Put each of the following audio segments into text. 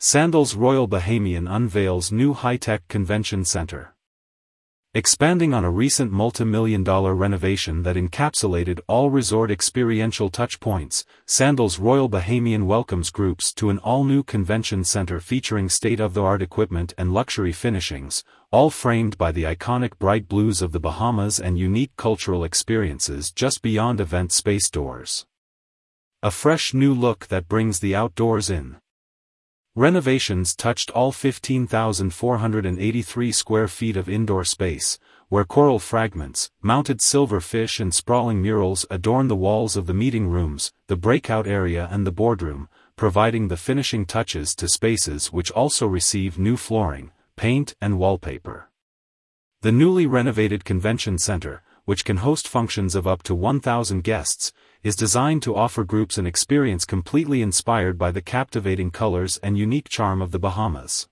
Sandals Royal Bahamian unveils new high-tech convention center. Expanding on a recent multi-million dollar renovation that encapsulated all resort experiential touchpoints, Sandals Royal Bahamian welcomes groups to an all-new convention center featuring state-of-the-art equipment and luxury finishings, all framed by the iconic bright blues of the Bahamas and unique cultural experiences just beyond event space doors. A fresh new look that brings the outdoors in. Renovations touched all 15,483 square feet of indoor space, where coral fragments, mounted silver fish and sprawling murals adorn the walls of the meeting rooms, the breakout area and the boardroom, providing the finishing touches to spaces which also receive new flooring, paint and wallpaper. The newly renovated convention center, which can host functions of up to 1,000 guests, is designed to offer groups an experience completely inspired by the captivating colors and unique charm of the Bahamas.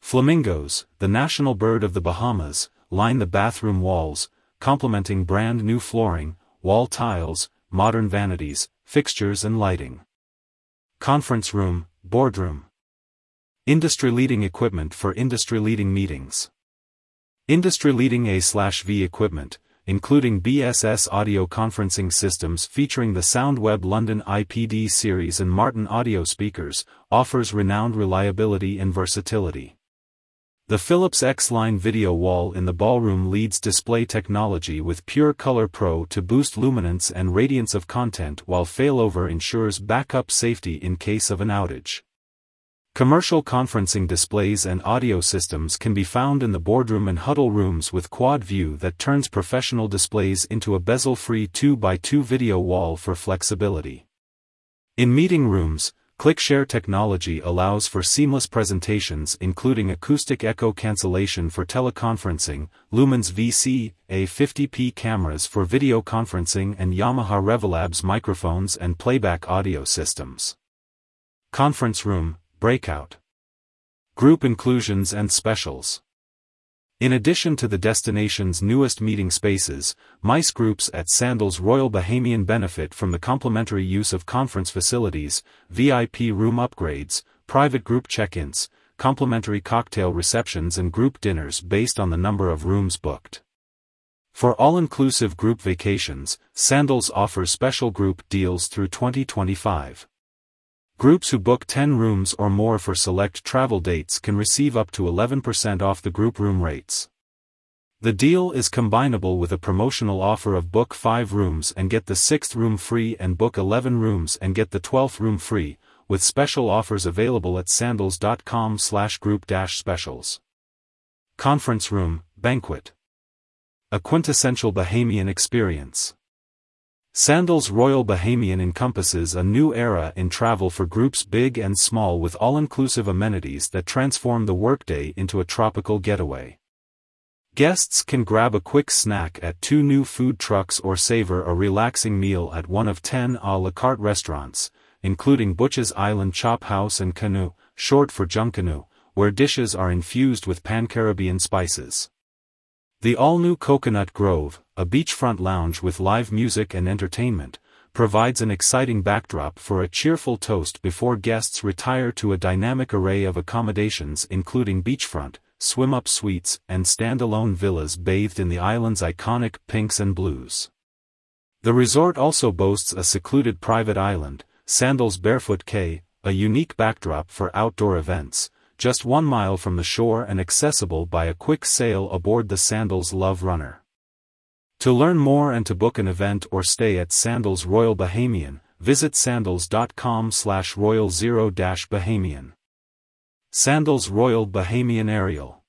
Flamingos, the national bird of the Bahamas, line the bathroom walls, complementing brand new flooring, wall tiles, modern vanities, fixtures and lighting. Conference room, boardroom. Industry-leading equipment for industry-leading meetings. Industry-leading A/V equipment, including BSS audio conferencing systems featuring the SoundWeb London IPD series and Martin audio speakers, offers renowned reliability and versatility. The Philips X-Line video wall in the ballroom leads display technology with Pure Color Pro to boost luminance and radiance of content while failover ensures backup safety in case of an outage. Commercial conferencing displays and audio systems can be found in the boardroom and huddle rooms with quad view that turns professional displays into a bezel-free 2x2 video wall for flexibility. In meeting rooms, ClickShare technology allows for seamless presentations including acoustic echo cancellation for teleconferencing, Lumens VC, A50p cameras for video conferencing and Yamaha Revolabs microphones and playback audio systems. Conference Room, Breakout. Group inclusions and specials. In addition to the destination's newest meeting spaces, MICE groups at Sandals Royal Bahamian benefit from the complimentary use of conference facilities, VIP room upgrades, private group check-ins, complimentary cocktail receptions and group dinners based on the number of rooms booked. For all-inclusive group vacations, Sandals offers special group deals through 2025. Groups who book 10 rooms or more for select travel dates can receive up to 11% off the group room rates. The deal is combinable with a promotional offer of book 5 rooms and get the 6th room free and book 11 rooms and get the 12th room free, with special offers available at sandals.com slash group dash specials. Conference Room, Banquet. A quintessential Bahamian experience. Sandals Royal Bahamian encompasses a new era in travel for groups big and small with all-inclusive amenities that transform the workday into a tropical getaway. Guests can grab a quick snack at two new food trucks or savor a relaxing meal at one of ten a la carte restaurants, including Butch's Island Chop House and Canoe, short for Junkanoo, where dishes are infused with pan-Caribbean spices. The all-new Coconut Grove, a beachfront lounge with live music and entertainment, provides an exciting backdrop for a cheerful toast before guests retire to a dynamic array of accommodations including beachfront, swim-up suites, and stand-alone villas bathed in the island's iconic pinks and blues. The resort also boasts a secluded private island, Sandals Barefoot Cay, a unique backdrop for outdoor events, just one mile from the shore and accessible by a quick sail aboard the Sandals Love Runner. To learn more and to book an event or stay at Sandals Royal Bahamian, visit sandals.com slash royal 0-bahamian. Sandals Royal Bahamian Aerial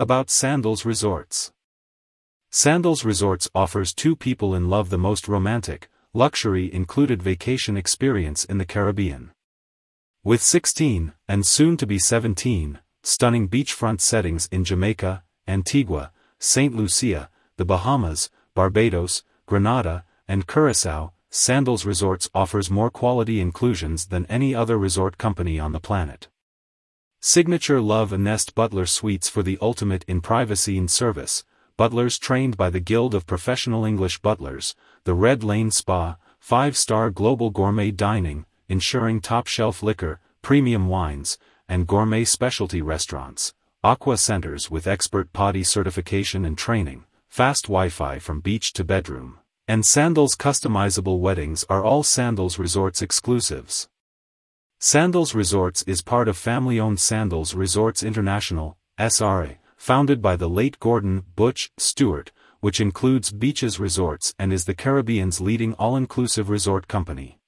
About Sandals Resorts Sandals Resorts offers two people in love the most romantic, luxury-included vacation experience in the Caribbean. With 16, and soon to be 17, stunning beachfront settings in Jamaica, Antigua, St. Lucia, the Bahamas, Barbados, Grenada, and Curacao, Sandals Resorts offers more quality inclusions than any other resort company on the planet. Signature Love and Nest Butler Suites for the ultimate in privacy and service, butlers trained by the Guild of Professional English Butlers, the Red Lane Spa, 5-star global gourmet dining, ensuring top-shelf liquor, premium wines, and gourmet specialty restaurants, aqua centers with expert PADI certification and training, fast Wi-Fi from beach to bedroom, and Sandals customizable weddings are all Sandals Resorts exclusives. Sandals Resorts is part of family-owned Sandals Resorts International, SRA, founded by the late Gordon Butch Stewart, which includes Beaches Resorts and is the Caribbean's leading all-inclusive resort company.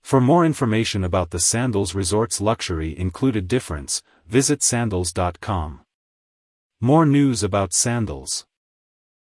For more information about the Sandals Resorts luxury included difference, visit sandals.com. More news about Sandals.